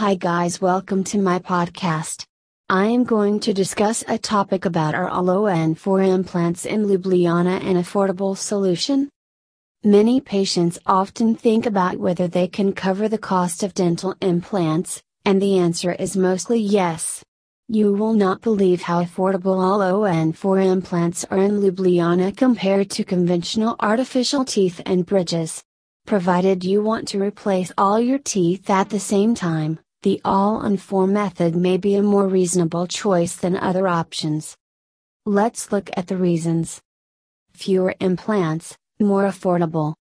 Hi guys, welcome to my podcast. I am going to discuss a topic about our all-on-4 implants in Ljubljana an affordable solution. Many patients often think about whether they can cover the cost of dental implants, and the answer is mostly yes. You will not believe how affordable all-on-4 implants are in Ljubljana compared to conventional artificial teeth and bridges. Provided you want to replace all your teeth at the same time, the all-on-4 method may be a more reasonable choice than other options. Let's look at the reasons. Fewer implants, more affordable.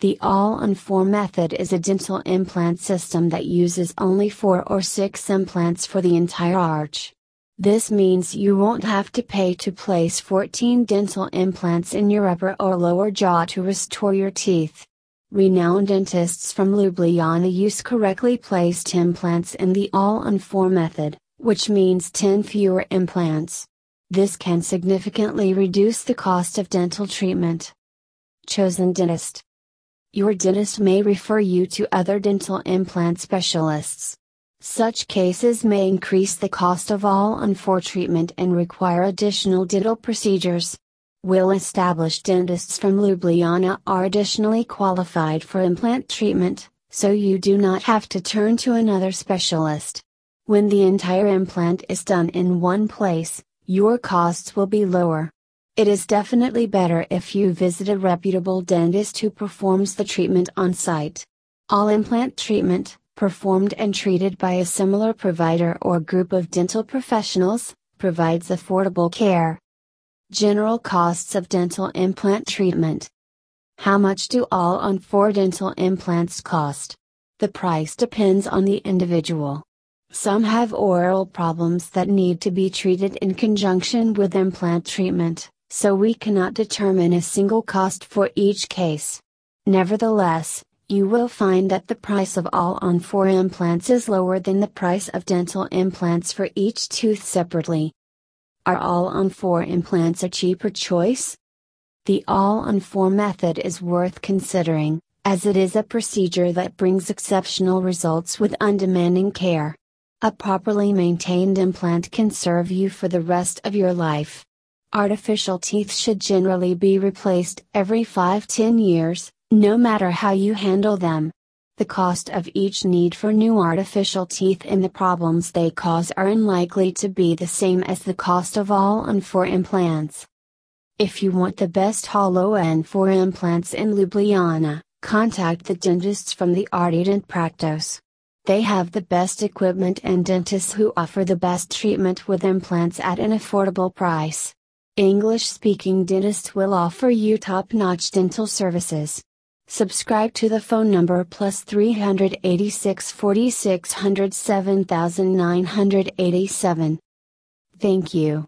The all-on-4 method is a dental implant system that uses only 4 or 6 implants for the entire arch. This means you won't have to pay to place 14 dental implants in your upper or lower jaw to restore your teeth. Renowned dentists from Ljubljana use correctly placed implants in the all-on-4 method, which means 10 fewer implants. This can significantly reduce the cost of dental treatment. Chosen dentist. Your dentist may refer you to other dental implant specialists. Such cases may increase the cost of all-on-4 treatment and require additional dental procedures. Well established dentists from Ljubljana are additionally qualified for implant treatment, so you do not have to turn to another specialist. When the entire implant is done in one place, your costs will be lower. It is definitely better if you visit a reputable dentist who performs the treatment on site. All implant treatment, performed and treated by a similar provider or group of dental professionals, provides affordable care. General costs of dental implant treatment. How much do all-on-4 dental implants cost? The price depends on the individual. Some have oral problems that need to be treated in conjunction with implant treatment, so we cannot determine a single cost for each case. Nevertheless, you will find that the price of all-on-4 implants is lower than the price of dental implants for each tooth separately. Are all-on-4 implants a cheaper choice? The all-on-4 method is worth considering, as it is a procedure that brings exceptional results with undemanding care. A properly maintained implant can serve you for the rest of your life. Artificial teeth should generally be replaced every 5-10 years, no matter how you handle them. The cost of each need for new artificial teeth and the problems they cause are unlikely to be the same as the cost of all-on-4 implants. If you want the best all-on-4 implants in Ljubljana, contact the dentists from the Artident practice. They have the best equipment and dentists who offer the best treatment with implants at an affordable price. English speaking dentists will offer you top notch dental services. Subscribe to the phone number plus 386 4600 7987. Thank you.